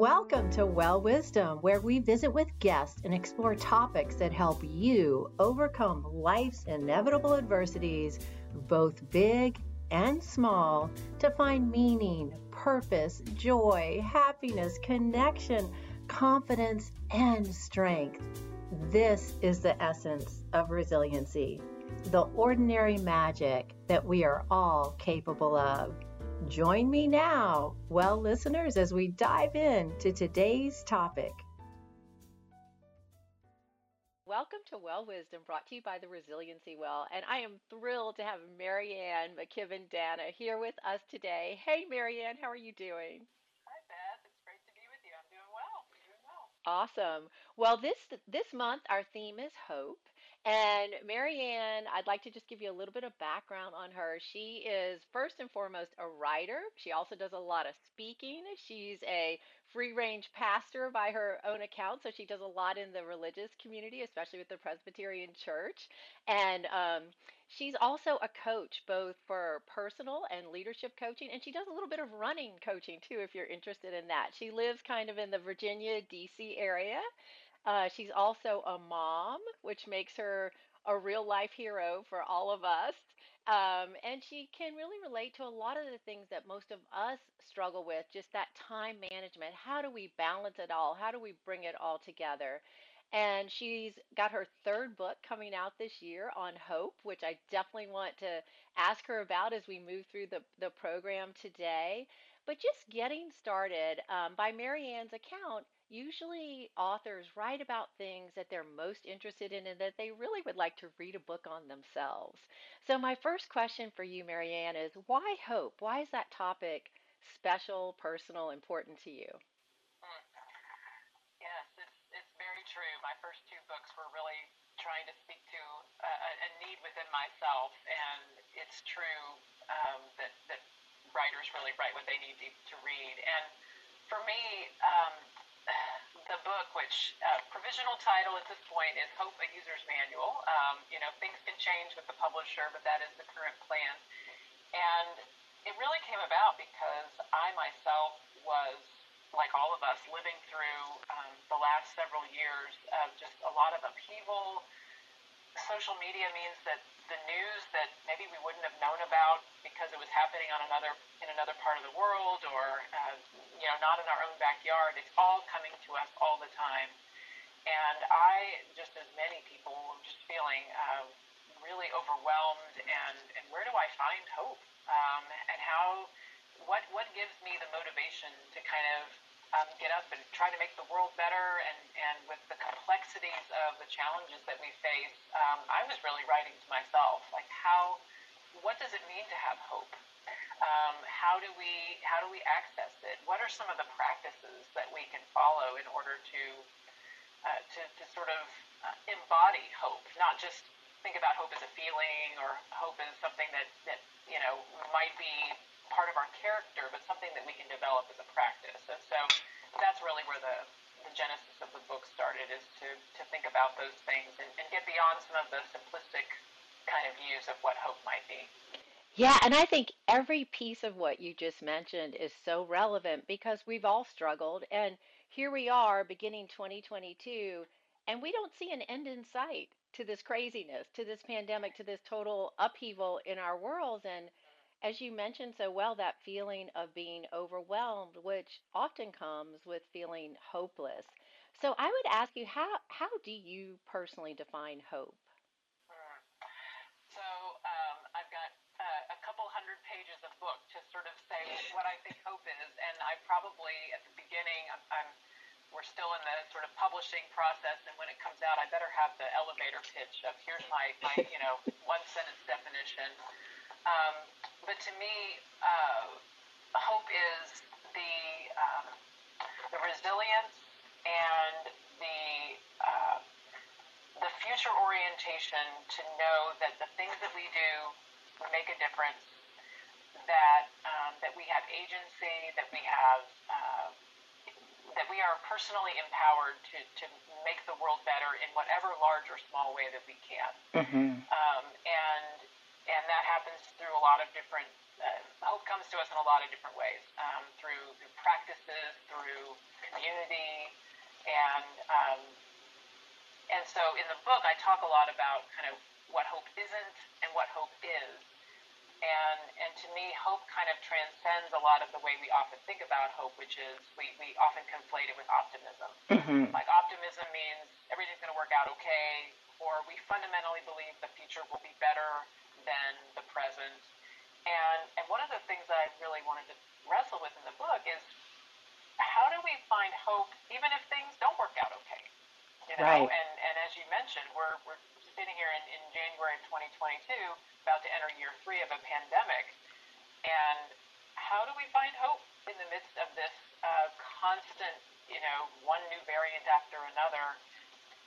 Welcome to Well Wisdom, where we visit with guests and explore topics that help you overcome life's inevitable adversities, both big and small, to find meaning, purpose, joy, happiness, connection, confidence, and strength. This is the essence of resiliency, the ordinary magic that we are all capable of. Join me now, well listeners, as we dive in to today's topic. Welcome to Well Wisdom, brought to you by the Resiliency Well. And I am thrilled to have MaryAnn McKibben Dana here with us today. Hey, MaryAnn, how are you doing? Hi, Beth. It's great to be with you. I'm doing well. I'm doing well. Awesome. Well, this this month our theme is hope. And MaryAnn, I'd like to just give you a little bit of background on her. She is first and foremost a writer. She also does a lot of speaking. She's a free range pastor by her own account. So she does a lot in the religious community, especially with the Presbyterian Church. And um, she's also a coach, both for personal and leadership coaching. And she does a little bit of running coaching too, if you're interested in that. She lives kind of in the Virginia, D.C. area. Uh, she's also a mom, which makes her a real life hero for all of us. Um, and she can really relate to a lot of the things that most of us struggle with, just that time management. How do we balance it all? How do we bring it all together? And she's got her third book coming out this year on hope, which I definitely want to ask her about as we move through the, the program today. But just getting started, um, by MaryAnn's account, Usually, authors write about things that they're most interested in and that they really would like to read a book on themselves. So, my first question for you, MaryAnn, is why hope? Why is that topic special, personal, important to you? Mm. Yes, it's, it's very true. My first two books were really trying to speak to a, a need within myself, and it's true um, that, that writers really write what they need to, to read. And for me, um, the book, which uh, provisional title at this point is Hope, a User's Manual. Um, you know, things can change with the publisher, but that is the current plan. And it really came about because I myself was, like all of us, living through um, the last several years of just a lot of upheaval, social media means that the news that maybe we wouldn't have known about because it was happening on another in another part of the world or uh, you know not in our own backyard. It's all coming to us all the time. And i just as many people were just feeling uh, really overwhelmed and and where do i find hope? Um, and how what what gives me the motivation to kind of um, get up and try to make the world better. And, and with the complexities of the challenges that we face, um, I was really writing to myself, like how, what does it mean to have hope? Um, how do we how do we access it? What are some of the practices that we can follow in order to uh, to, to sort of uh, embody hope, not just think about hope as a feeling or hope as something that, that you know might be part of our character, but something that we can develop as a practice. And so that's really where the, the genesis of the book started, is to, to think about those things and, and get beyond some of the simplistic kind of views of what hope might be. Yeah, and I think every piece of what you just mentioned is so relevant because we've all struggled. And here we are beginning 2022, and we don't see an end in sight to this craziness, to this pandemic, to this total upheaval in our worlds. And as you mentioned so well, that feeling of being overwhelmed, which often comes with feeling hopeless. So I would ask you, how, how do you personally define hope? So um, I've got uh, a couple hundred pages of book to sort of say what I think hope is, and I probably at the beginning I'm, I'm we're still in the sort of publishing process, and when it comes out, I better have the elevator pitch of here's my, my you know one sentence definition. Um, but to me, uh, hope is the um, the resilience and the uh, the future orientation to know that the things that we do make a difference, that um, that we have agency, that we have uh, that we are personally empowered to, to make the world better in whatever large or small way that we can. Mm-hmm. Um, and and that happens through a lot of different. Uh, hope comes to us in a lot of different ways, um, through, through practices, through community, and um, and so in the book I talk a lot about kind of what hope isn't and what hope is. And and to me, hope kind of transcends a lot of the way we often think about hope, which is we, we often conflate it with optimism. hmm Like optimism means everything's going to work out okay, or we fundamentally believe the future will be better than the present. And and one of the things that I really wanted to wrestle with in the book is how do we find hope even if things don't work out okay? You know, Right. and, and as you mentioned, we're, we're sitting here in, in January of 2022, about to enter year three of a pandemic. And how do we find hope in the midst of this uh, constant, you know, one new variant after another?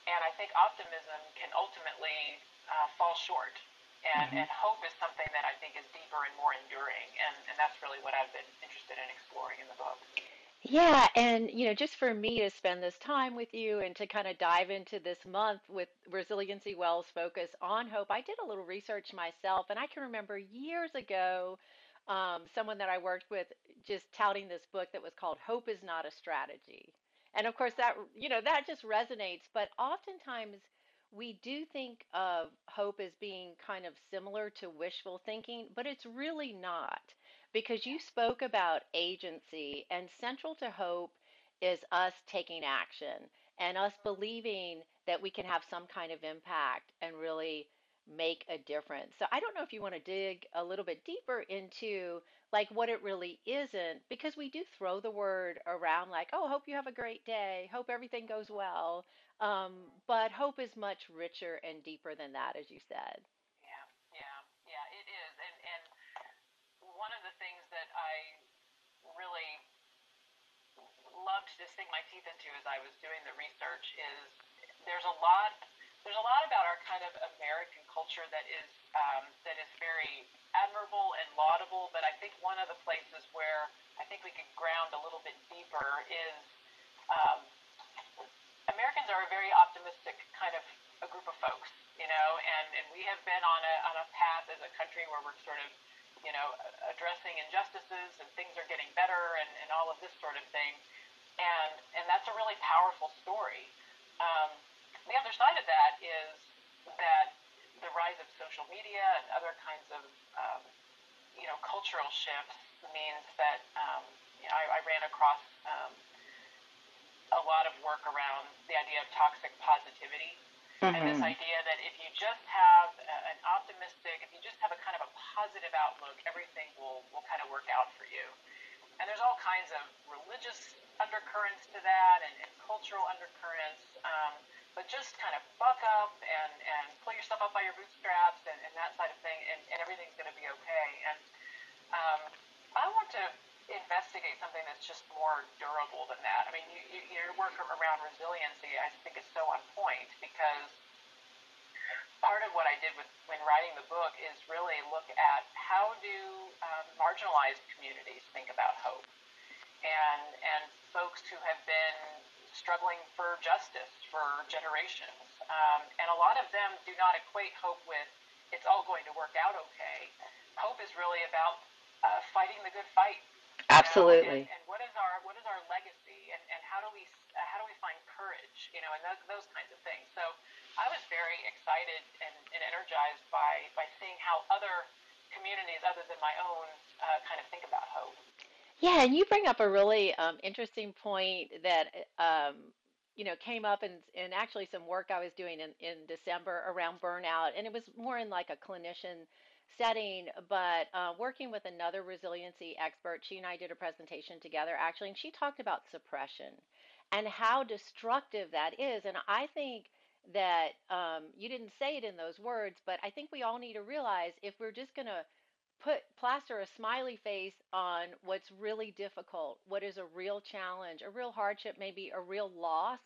And I think optimism can ultimately uh, fall short. And, hmm and hope is something that I think is deeper and more enduring. And, and that's really what I've been interested in exploring in the book. Yeah, and you know, just for me to spend this time with you and to kind of dive into this month with Resiliency Wells focus on hope, I did a little research myself, and I can remember years ago, um, someone that I worked with just touting this book that was called Hope is Not a Strategy. And of course, that, you know, that just resonates, but oftentimes we do think of hope as being kind of similar to wishful thinking, but it's really not because you spoke about agency, and central to hope is us taking action and us believing that we can have some kind of impact and really make a difference. So I don't know if you want to dig a little bit deeper into like what it really isn't because we do throw the word around like, "Oh, hope you have a great day. Hope everything goes well." Um, but hope is much richer and deeper than that, as you said. Yeah, yeah, yeah, it is. And, and one of the things that I really loved to sink my teeth into as I was doing the research is there's a lot there's a lot about our kind of American culture that is um, that is very admirable and laudable, but I think one of the places where I think we could ground a little bit deeper is um, Americans are a very optimistic kind of a group of folks, you know, and, and we have been on a on a path as a country where we're sort of, you know, addressing injustices and things are getting better and, and all of this sort of thing, and and that's a really powerful story. Um, the other side of that is that the rise of social media and other kinds of um, you know cultural shifts means that um, you know, I, I ran across um, a lot of work around the idea of toxic positivity and this hmm idea that if you just have a- an optimistic, if you just have a kind of a positive outlook, everything will, will kind of work out for you. And there's all kinds of religious undercurrents to that and, and cultural undercurrents. Um, but just kind of buck up and, and pull yourself up by your bootstraps and, and that side of thing, and, and everything's going to be okay. And um, I want to investigate something that's just more durable than that. I mean, you, you, your work around resiliency, I think, is so on point because part of what I did with when writing the book is really look at how do um, marginalized communities think about hope, and and folks who have been struggling for justice for generations, um, and a lot of them do not equate hope with it's all going to work out okay. Hope is really about uh, fighting the good fight you know and Absolutely. and what is our what is our legacy and and how do we uh, how do we find courage you know and those, those kinds of things so i was very excited and, and energized by by seeing how other communities other than my own uh, kind of think about hope Yeah, and you bring up a really um, interesting point that um, you know came up in in actually some work I was doing in in December around burnout, and it was more in like a clinician setting, but uh, working with another resiliency expert. She and I did a presentation together actually, and she talked about suppression and how destructive that is. And I think that um, you didn't say it in those words, but I think we all need to realize if we're just going to put plaster a smiley face on what's really difficult, what is a real challenge, a real hardship, maybe a real loss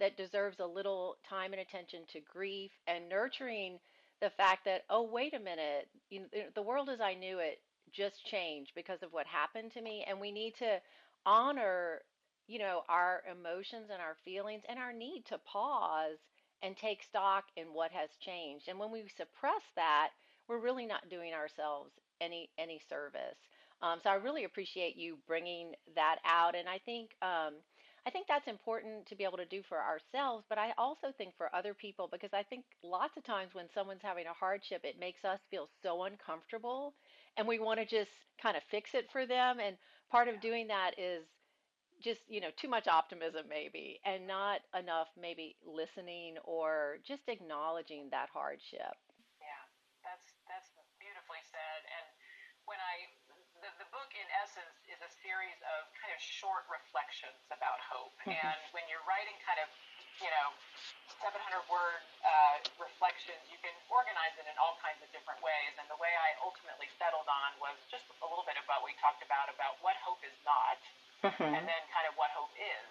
that deserves a little time and attention to grief and nurturing the fact that, oh, wait a minute, you know, the world as I knew it just changed because of what happened to me. And we need to honor, you know, our emotions and our feelings and our need to pause and take stock in what has changed. And when we suppress that, we're really not doing ourselves any any service. Um, so I really appreciate you bringing that out. And I think um, I think that's important to be able to do for ourselves, but I also think for other people because I think lots of times when someone's having a hardship, it makes us feel so uncomfortable and we want to just kind of fix it for them. And part of doing that is just, you know, too much optimism maybe and not enough maybe listening or just acknowledging that hardship. Yeah, that's that's beautifully said. And when I the, the book in essence a series of kind of short reflections about hope. And when you're writing kind of, you know, 700 word uh, reflections, you can organize it in all kinds of different ways. And the way I ultimately settled on was just a little bit about what we talked about about what hope is not, and hmm then kind of what hope is.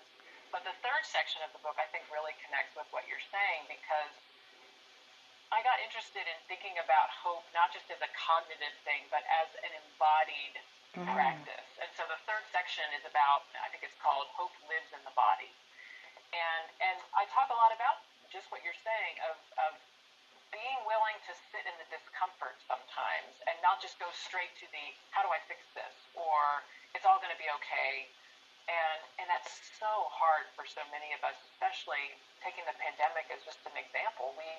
But the third section of the book I think really connects with what you're saying because I got interested in thinking about hope not just as a cognitive thing, but as an embodied hmm practice. So the third section is about, I think it's called Hope Lives in the Body. And and I talk a lot about just what you're saying of, of being willing to sit in the discomfort sometimes and not just go straight to the how do I fix this or it's all going to be okay. And and that's so hard for so many of us, especially taking the pandemic as just an example. We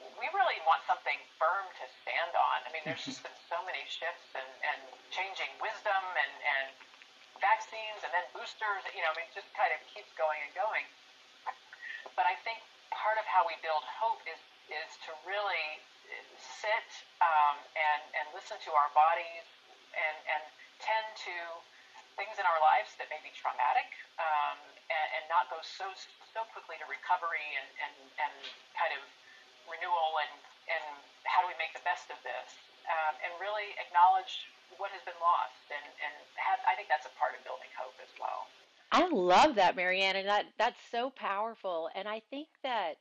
we really want something firm to stand on. I mean, there's just been so many shifts and, and changing wisdom and, and vaccines and then boosters. You know, I mean, it just kind of keeps going and going. But I think part of how we build hope is is to really sit um, and and listen to our bodies and and tend to things in our lives that may be traumatic um, and, and not go so so quickly to recovery and and, and kind of renewal and and how do we make the best of this um, and really acknowledge what has been lost and and have I think that's a part of building hope as well. I love that, MaryAnn, and that that's so powerful. And I think that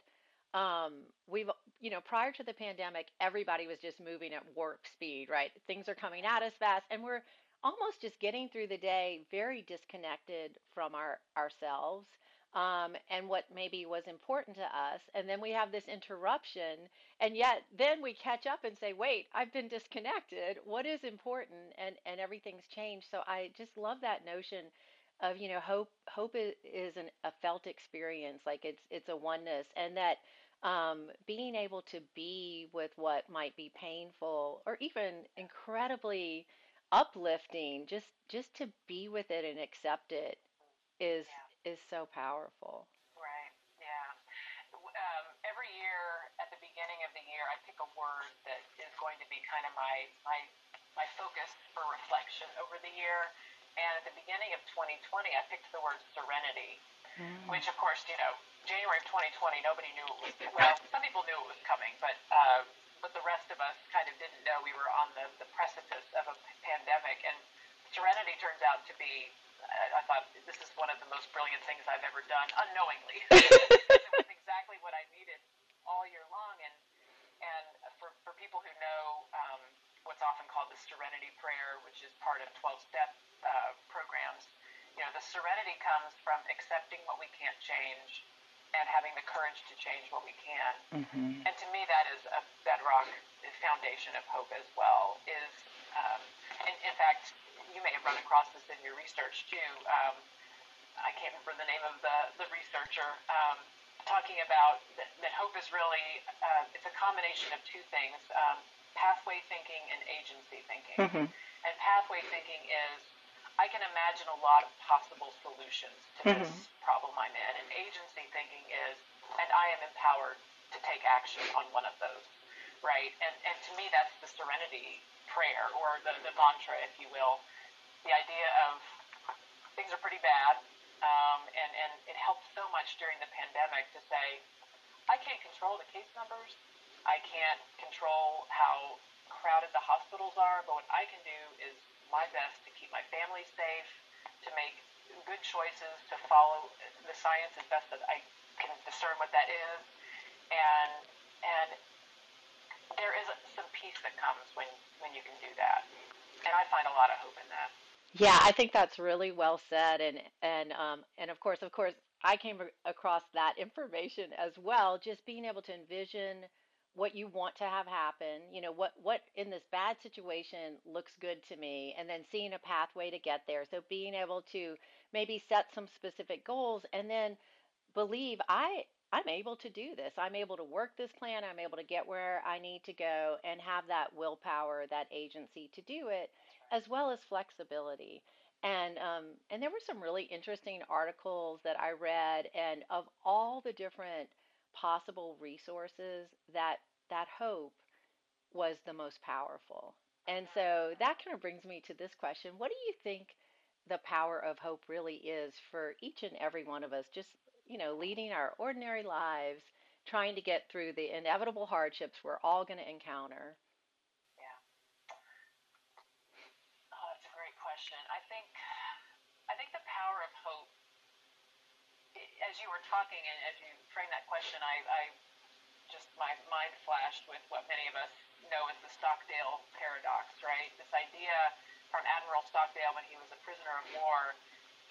um, we've, you know, prior to the pandemic, everybody was just moving at warp speed, right? Things are coming at us fast, and we're almost just getting through the day very disconnected from our ourselves um, and what maybe was important to us. And then we have this interruption, and yet then we catch up and say, "Wait, I've been disconnected. What is important?" And and everything's changed. So I just love that notion of you know hope hope is, an, a felt experience like it's it's a oneness and that um, being able to be with what might be painful or even incredibly uplifting just just to be with it and accept it is. Is so powerful Right. Yeah. Um, every year at the beginning of the year, I pick a word that is going to be kind of my my my focus for reflection over the year. And at the beginning of 2020, I picked the word serenity, mm, which of course, you know, January of 2020, nobody knew it was. Well, some people knew it was coming, but uh, but the rest of us kind of didn't know we were on the the precipice of a pandemic. And serenity turns out to be I, I thought this is one of the most brilliant things I've ever done unknowingly it was exactly what I needed all year long. And and for for people who know um, what's often called the Serenity Prayer, which is part of 12 step uh, programs, you know, the serenity comes from accepting what we can't change and having the courage to change what we can. hmm And to me, that is a bedrock foundation of hope as well. Is um, in, in fact, you may have run across this in your research too. Um, I can't remember the name of the, the researcher, um, talking about that, that hope is really, uh, it's a combination of two things, um, pathway thinking and agency thinking. hmm And pathway thinking is, I can imagine a lot of possible solutions to this hmm problem I'm in. And agency thinking is, and I am empowered to take action on one of those, right? And, and to me, that's the serenity prayer or the, the mantra, if you will. The idea of things are pretty bad. Um, and, and it helped so much during the pandemic to say, I can't control the case numbers. I can't control how crowded the hospitals are, but what I can do is my best to keep my family safe, to make good choices, to follow the science as best that I can discern what that is. And and there is some peace that comes when, when you can do that. And I find a lot of hope in that. Yeah, I think that's really well said, and and um, and of course, of course, I came across that information as well. Just being able to envision what you want to have happen, you know, what what in this bad situation looks good to me, and then seeing a pathway to get there. So being able to maybe set some specific goals and then believe I I'm able to do this. I'm able to work this plan. I'm able to get where I need to go and have that willpower, that agency to do it, as well as flexibility. And um, and there were some really interesting articles that I read, and of all the different possible resources, that that hope was the most powerful. And so that kind of brings me to this question. What do you think the power of hope really is for each and every one of us, just, you know, leading our ordinary lives, trying to get through the inevitable hardships we're all going to encounter? Yeah. Oh, that's a great question. I think I think the power of hope. As you were talking and as you framed that question, I, I just my mind flashed with what many of us know as the Stockdale paradox, right? This idea from Admiral Stockdale when he was a prisoner of war.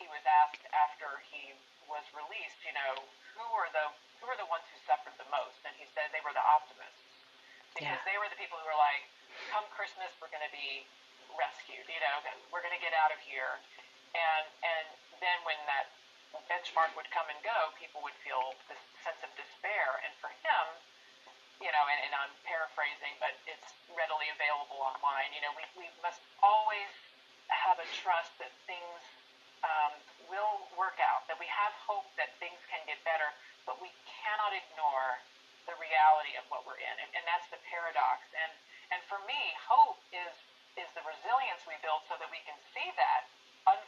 He was asked after he was released, you know, who were the who were the ones who suffered the most? And he said they were the optimists because Yeah. they were the people who were like, come Christmas, we're going to be rescued. You know, we're going to get out of here. And and then when that benchmark would come and go, people would feel this sense of despair. And for him, you know, and, and I'm paraphrasing, but it's readily available online. You know, we, we must always have a trust that things um, will work out, that we have hope that things can get better, but we cannot ignore the reality of what we're in. And, and that's the paradox. And, and for me, hope is, is the resilience we build so that we can see that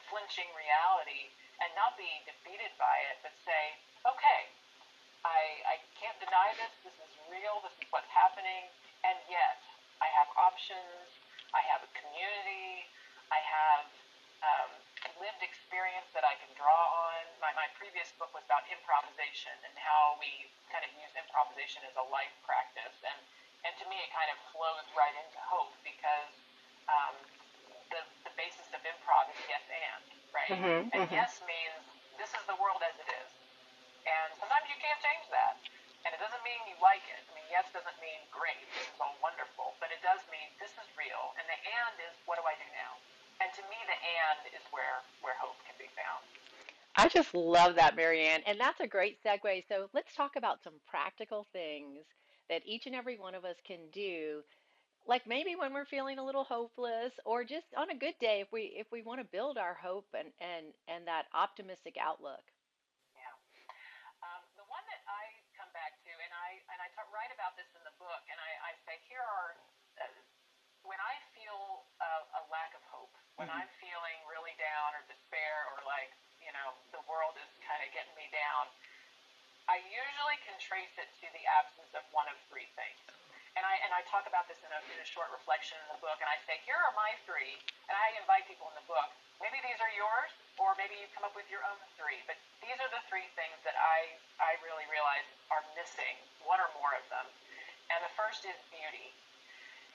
unflinching reality and not be defeated by it, but say, okay, I, I can't deny this. This is real. This is what's happening. And yet, I have options. I have a community. I have um, lived experience that I can draw on. My, my previous book was about improvisation and how we kind of use improvisation as a life practice. And, and to me, it kind of flows right into hope because um, basis of improv is yes and, right? hmm And hmm yes means this is the world as it is. And sometimes you can't change that. And it doesn't mean you like it. I mean, yes doesn't mean great, this is all wonderful, but it does mean this is real. And the and is what do I do now? And to me, the and is where, where hope can be found. I just love that, MaryAnn. And that's a great segue. So let's talk about some practical things that each and every one of us can do like maybe when we're feeling a little hopeless or just on a good day if we if we want to build our hope and and and that optimistic outlook Yeah. Um, the one that I come back to, and I and I talk, write about this in the book, and I, I say here are uh, when I feel a, a lack of hope, when hmm I'm feeling really down or despair or like you know the world is kind of getting me down. I usually can trace it to the absence of one of three things. I and I talk about this in a, in a short reflection in the book, and I say here are my three, and I invite people in the book. Maybe these are yours, or maybe you come up with your own three. But these are the three things that I I really realize are missing, one or more of them. And the first is beauty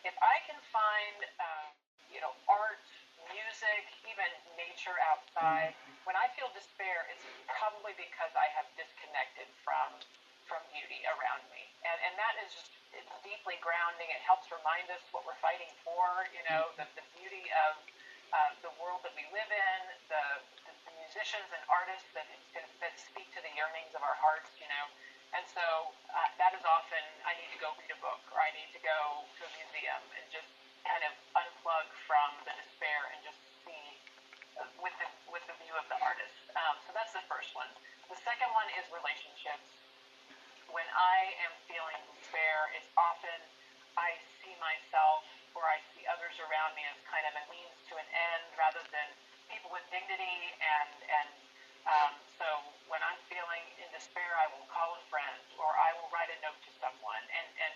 if I can find, um, you know, art, music, even nature outside, when I feel despair, it's probably because I have disconnected from from beauty around me, and and that is just it's deeply grounding. It helps remind us what we're fighting for. You know, the the beauty of uh, the world that we live in, the, the, the musicians and artists that that speak to the yearnings of our hearts. You know, and so uh, that is often I need to go read a book or I need to go to a museum and just kind of unplug from the despair and just see uh, with the with the view of the artist. Um, so that's the first one. The second one is relationships. When I am feeling despair, it's often I see myself or I see others around me as kind of a means to an end rather than people with dignity and and um, so when I'm feeling in despair, I will call a friend or I will write a note to someone and and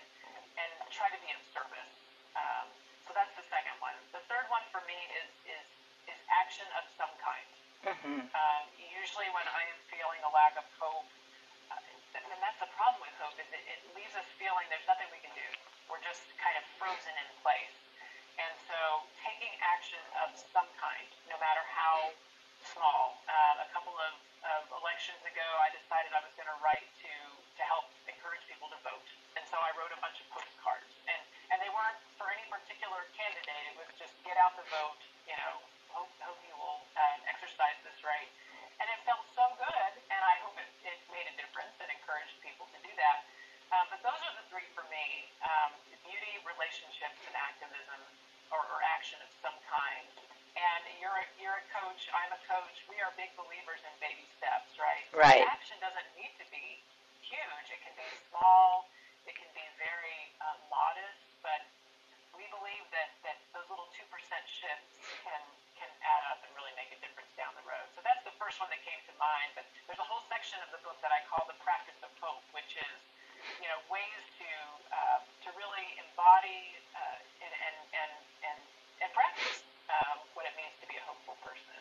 and try to be of service. Um, so that's the second one. The third one for me is is is action of some kind. hmm Um, usually, when I am feeling a lack of hope, uh, and that's the problem with hope is it, it leaves us feeling there's nothing we can do. We're just kind of frozen in place. And so, taking action of some kind, no matter how small. Uh, a couple of, of elections ago, I decided I was going to write to to help encourage people to vote. And so I wrote a bunch of postcards, and and they weren't for any particular candidate. It was just get out the vote, you know, hope hope you will um, exercise this right. And it felt so good, and I hope it, it made a difference and encouraged people to do that. Um, but those are the three for me: um, beauty, relationships, and activism, or, or action of some kind. And you're a, you're a coach. I'm a coach. We are big believers in baby steps, right? Right. Action doesn't need to be huge. It can be small. It can be very uh, modest. But we believe that, that those little two percent shifts can can add up and really make a difference down the road. So that's the first one that came to mind. But there's a whole section of the book that I call the practice of hope, which is you know ways to uh, to really embody uh, and, and and and and practice um, what it means to be a hopeful person.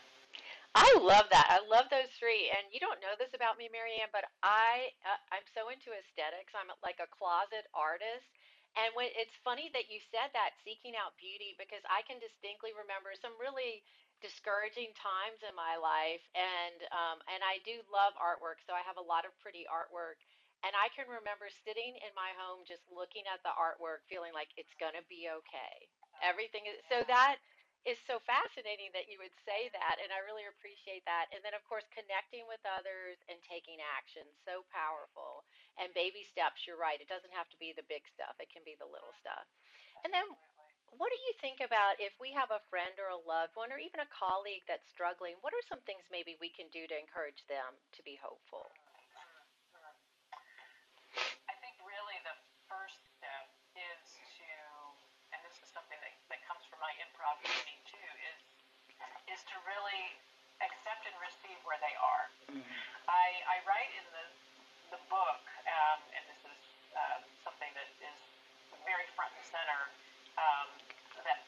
I love that. I love those three. And you don't know this about me, MaryAnn, but I uh, I'm so into aesthetics. I'm like a closet artist. And when it's funny that you said that seeking out beauty because I can distinctly remember some really discouraging times in my life and um and I do love artwork, so I have a lot of pretty artwork. And I can remember sitting in my home just looking at the artwork feeling like it's going to be okay. Everything is so that is so fascinating that you would say that, and I really appreciate that. And then, of course, connecting with others and taking action, so powerful. And baby steps, you're right. It doesn't have to be the big stuff, it can be the little stuff. And then, what do you think about if we have a friend or a loved one or even a colleague that's struggling? What are some things maybe we can do to encourage them to be hopeful? I think really the first step is to, and this is something that, that comes my improv too, is is to really accept and receive where they are. I, I write in the the book, um, and this is um, something that is very front and center, um, that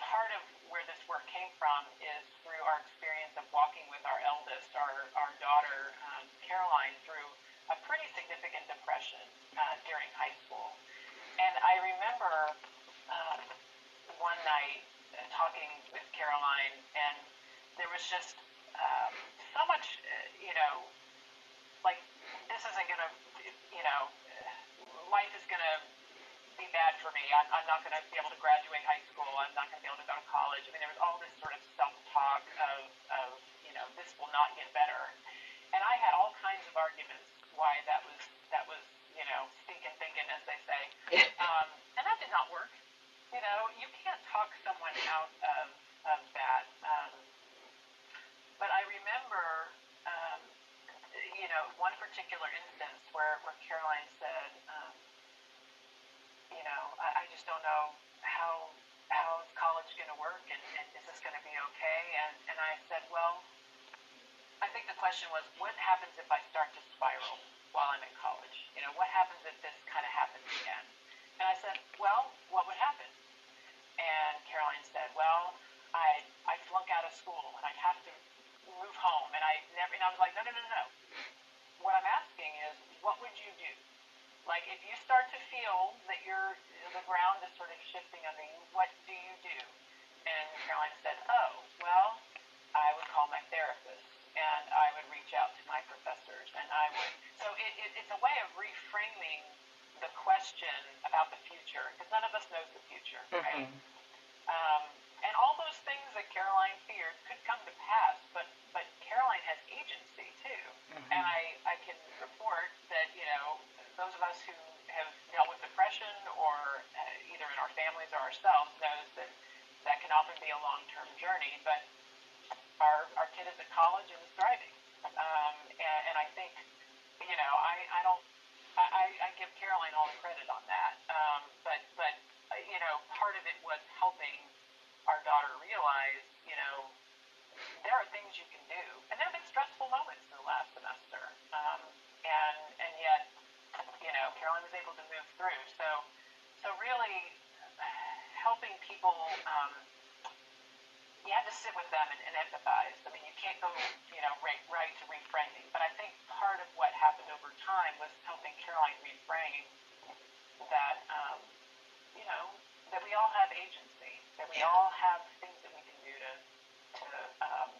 part of where this work came from is through our experience of walking with our eldest, our, our daughter, um, Caroline, through a pretty significant depression uh, during high school. And I remember um, one night uh, talking with Caroline, and there was just um, so much, uh, you know, like this isn't gonna, you know, life is gonna be bad for me. I'm, I'm not gonna be able to graduate high school. I'm not gonna be able to go to college. I mean, there was all this sort of self-talk of, of, you know, this will not get better. And I had all kinds of arguments why that was that was, you know, stinking thinking, as they say. Um, and that did not work. You know, you can't talk someone out of of that. Um, but I remember, um, you know, one particular instance where, where Caroline said, um, you know, I, I just don't know how how is college going to work and, and is this going to be okay? And and I said, well, I think the question was, what happens if I start to spiral while I'm in college? You know, what happens if this kind of happens again? And I said, well, what would happen? And Caroline said, well, I I flunk out of school and I'd have to move home. And I never, and I was like, no, no, no, no. What I'm asking is, what would you do? Like, if you start to feel that you're, the ground is sort of shifting under you, what do you do? And Caroline said, oh, well, I would call my therapist and I would reach out to my professors and I would, so it, it, it's a way of reframing the question about the future because none of us knows the future, right? hmm Um, and all those things that Caroline come to pass, but but Caroline has agency too. And hmm I I can report that you know those of us who have dealt with depression or uh, either in our families or ourselves knows that that can often be a long term journey. But our our kid is at college and is thriving, um, and, and I think you know I I don't. I, I I give Caroline all the credit on that, um, but but uh, you know part of it was helping our daughter realize, you know, there are things you can do. And there have been stressful moments in the last semester. Um, and and yet, you know, Caroline was able to move through. So so really helping people um, you have to sit with them and, and empathize. I mean, you can't go, you know, right, right to reframing. But I think part of what happened over time was helping Caroline reframe that, um, you know, that we all have agency, that we all have things that we can do to to um, to help our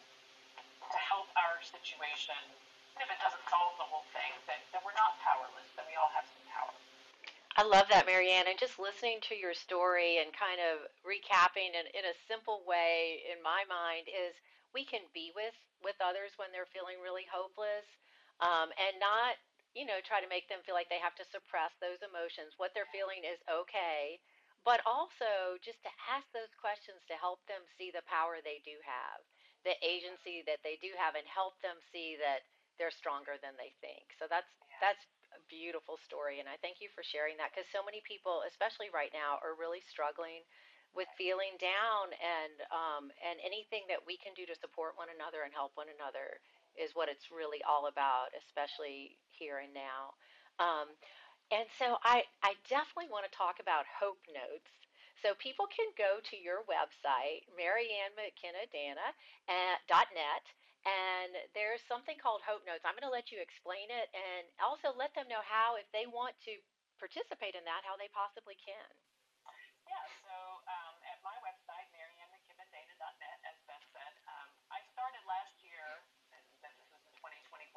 situation. If it doesn't solve the whole thing, we're not powerless, we all have some power. I love that, MaryAnn. And just listening to your story and kind of recapping in, in a simple way, in my mind, is we can be with with others when they're feeling really hopeless, um, and not, you know, try to make them feel like they have to suppress those emotions. What they're feeling is okay, but also just to ask those questions to help them see the power they do have, the agency that they do have, and help them see that they're stronger than they think. So that's Yes. that's a beautiful story, and I thank you for sharing that because so many people, especially right now, are really struggling with feeling down, and um, and anything that we can do to support one another and help one another is what it's really all about, especially here and now. Um, and so I, I definitely want to talk about Hope Notes. So people can go to your website, MaryAnn McKenna .net, and there's something called Hope Notes. I'm going to let you explain it and also let them know how, if they want to participate in that, how they possibly can. Yeah, so um, at my website, mariannmckibbendana.net, as Beth said, um, I started last year, and this is in 2021.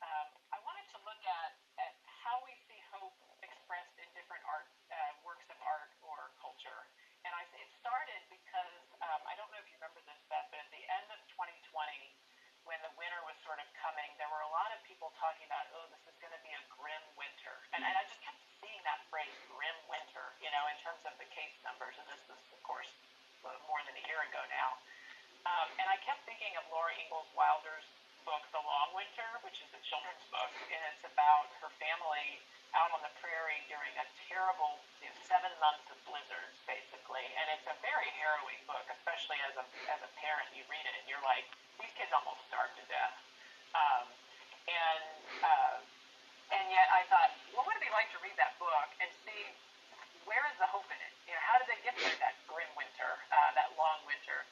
Um, I wanted to look at, at how we see hope expressed in different art uh, works of art or culture. And I, it started because um, I don't know if you remember this, Beth, but at the end of 2020, when the winter was sort of coming, there were a lot of people talking about, oh, this is going to be a grim winter. And, and I just kept seeing that phrase, grim winter, you know, in terms of the case numbers. And this is, of course, more than a year ago now. Um, and I kept thinking of Laura Ingalls Wilder's book, The Long Winter, which is a children's book, and it's about her family out on the prairie during a terrible you know, seven months of blizzards, basically. And it's a very harrowing book, especially as a as a parent. You read it and you're like, these kids almost starved to death. Um, and uh, and yet I thought, what would it be like to read that book and see where is the hope in it? You know, how did they get through that grim winter, uh, that long winter?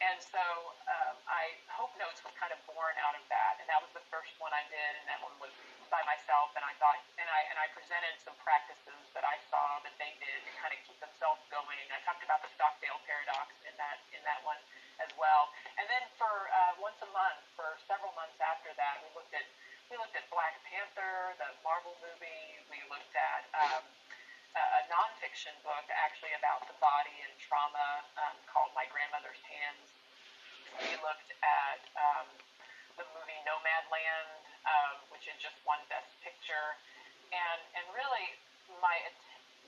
And so um, I Hope Notes was kind of born out of that, and that was the first one I did, and that one was by myself. And I thought, and I and I presented some practices that I saw that they did to kind of keep themselves going. I talked about the Stockdale paradox in that in that one as well. And then for uh, once a month, for several months after that, we looked at we looked at Black Panther, the Marvel movie. We looked at um, a nonfiction book actually about the body and trauma um, called My Grandmother's Hands. We looked at um, the movie Nomadland, um, which had just won Best Picture, and and really my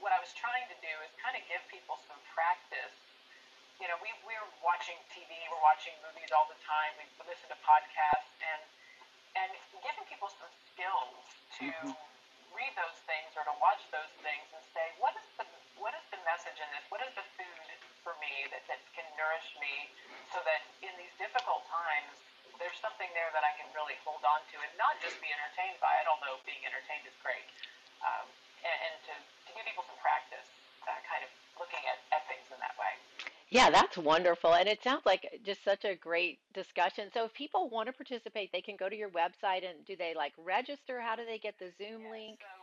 what I was trying to do is kind of give people some practice. You know, we we're watching TV, we're watching movies all the time, we listen to podcasts, and and giving people some skills to mm-hmm. read those things or to watch those things and say, what is the what is the message in this? What is the food for me that, that can nourish me so that in these difficult times there's something there that I can really hold on to and not just be entertained by it, although being entertained is great. Um, and, and to, to give people some practice, uh, kind of looking at, at things in that way. Yeah, that's wonderful. And it sounds like just such a great discussion. So if people want to participate, they can go to your website and do they like register? How do they get the Zoom yes, link? So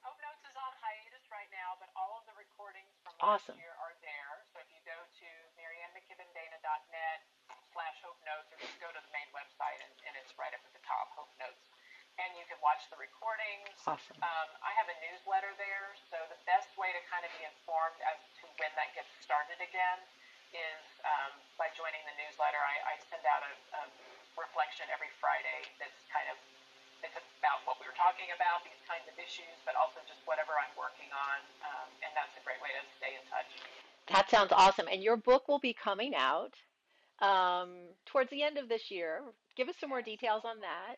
Hope Notes is on hiatus right now, but all of the recordings from awesome. last year are there. So if you go to mariannmckibbendana.net slash Hope Notes or just go to the main website and, and it's right up at the top, Hope Notes. And you can watch the recordings. Awesome. Um, I have a newsletter there, so the best way to kind of be informed as to when that gets started again is um, by joining the newsletter. I, I send out a, a, reflection every Friday that's kind of it's about what we were talking about, these kinds of issues, but also just whatever I'm working on, um, and that's a great way to stay in touch. That sounds awesome. And your book will be coming out um, towards the end of this year. Give us some more details on that.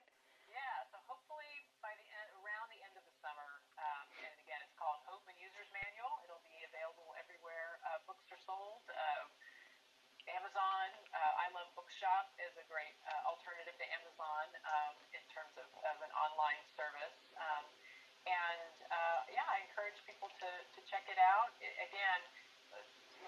Yeah, so hopefully by the end, around the end of the summer, um, and again, it's called Hope and User's Manual. It'll be available everywhere uh, books are sold. Uh, Amazon, uh, I Love Bookshop is a great uh, alternative to Amazon um, in terms of, of an online service. Um, and uh, yeah, I encourage people to, to check it out. It, again,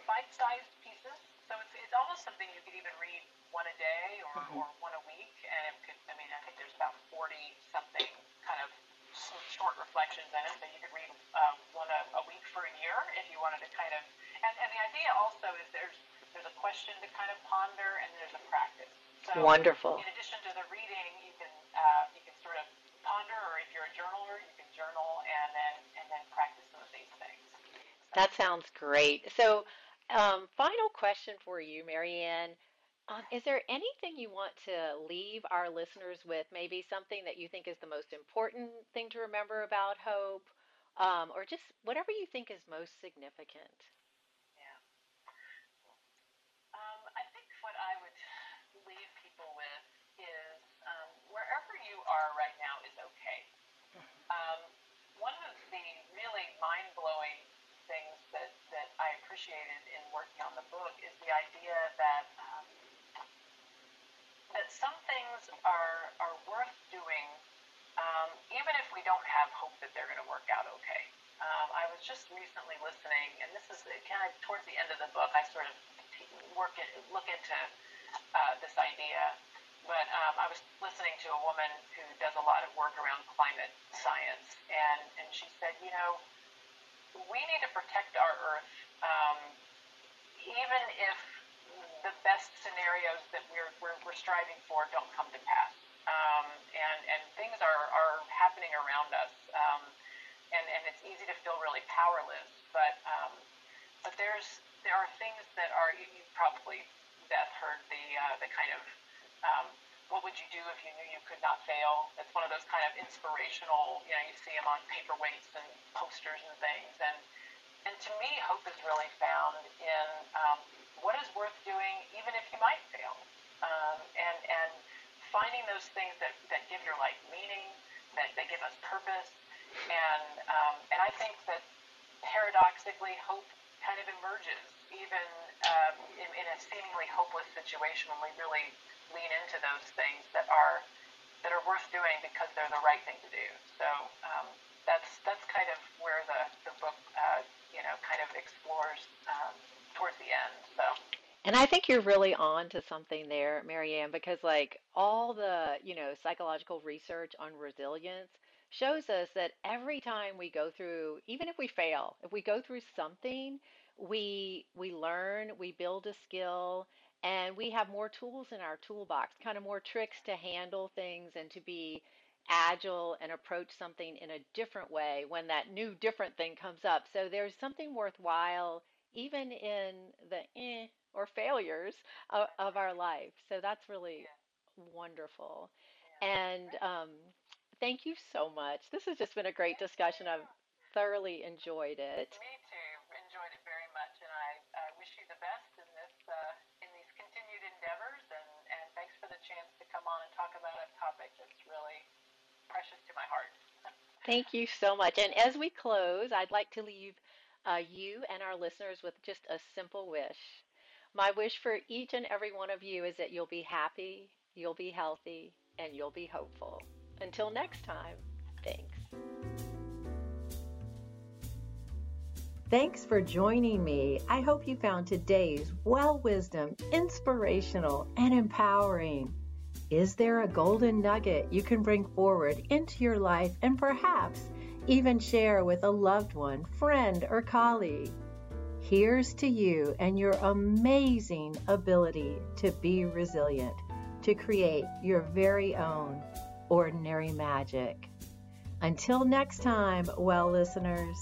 bite-sized pieces, so it's, it's almost something you could even read one a day or, mm-hmm. or one a week. And it could, I mean, I think there's about 40 something kind of short reflections in it, so you could read um, one a, a week for a year if you wanted to kind of. And, and the idea also is there's there's a question to kind of ponder, and there's a practice. So Wonderful. In addition to the reading, you can uh, you can sort of ponder, or if you're a journaler, you can journal and then and then practice some of those things. That sounds great. So, um, final question for you, MaryAnn. Um, is there anything you want to leave our listeners with? Maybe something that you think is the most important thing to remember about hope, um, or just whatever you think is most significant? Yeah. Um, I think what I would leave people with is um, wherever you are right now is okay. Um, one of the really mind blowing things that, that I appreciated in working on the book is the idea that um, that some things are are worth doing, um, even if we don't have hope that they're going to work out okay. Um, I was just recently listening, and this is kind of towards the end of the book. I sort of work it, look into uh, this idea, but um, I was listening to a woman who does a lot of work around climate science, and and she said, you know, we need to protect our Earth, um, even if the best scenarios that we're, we're, we're striving for don't come to pass. Um, and, and things are, are happening around us. Um, and, and it's easy to feel really powerless. But, um, but there's, there are things that are, you, you probably, Beth, heard the, uh, the kind of, um, what would you do if you knew you could not fail? It's one of those kind of inspirational, you know, you see them on paperweights and posters and things. And, and to me, hope is really found in um, what is worth doing, even if you might fail, um, and and finding those things that, that give your life meaning, that, that give us purpose, and um, and I think that paradoxically, hope kind of emerges even um, in, in a seemingly hopeless situation when we really lean into those things that are that are worth doing because they're the right thing to do. So um, that's that's kind of where the the book uh, you know kind of explores um, towards the end. So. And I think you're really on to something there, MaryAnn, because like all the, you know, psychological research on resilience shows us that every time we go through, even if we fail, if we go through something, we we learn, we build a skill, and we have more tools in our toolbox, kind of more tricks to handle things and to be agile and approach something in a different way when that new different thing comes up. So there's something worthwhile even in the eh or failures of, of our life. So that's really wonderful. And um, thank you so much. This has just been a great discussion. I've thoroughly enjoyed it. Me too. Enjoyed it very much, and I, I wish you the best in this uh, in these continued endeavors. And, and thanks for the chance to come on and talk about a topic that's really precious to my heart. Thank you so much. And as we close, I'd like to leave uh, you and our listeners with just a simple wish. My wish for each and every one of you is that you'll be happy, you'll be healthy, and you'll be hopeful. Until next time, thanks. Thanks for joining me. I hope you found today's well wisdom inspirational and empowering. Is there a golden nugget you can bring forward into your life and perhaps even share with a loved one, friend, or colleague? Here's to you and your amazing ability to be resilient, to create your very own ordinary magic. Until next time, well listeners.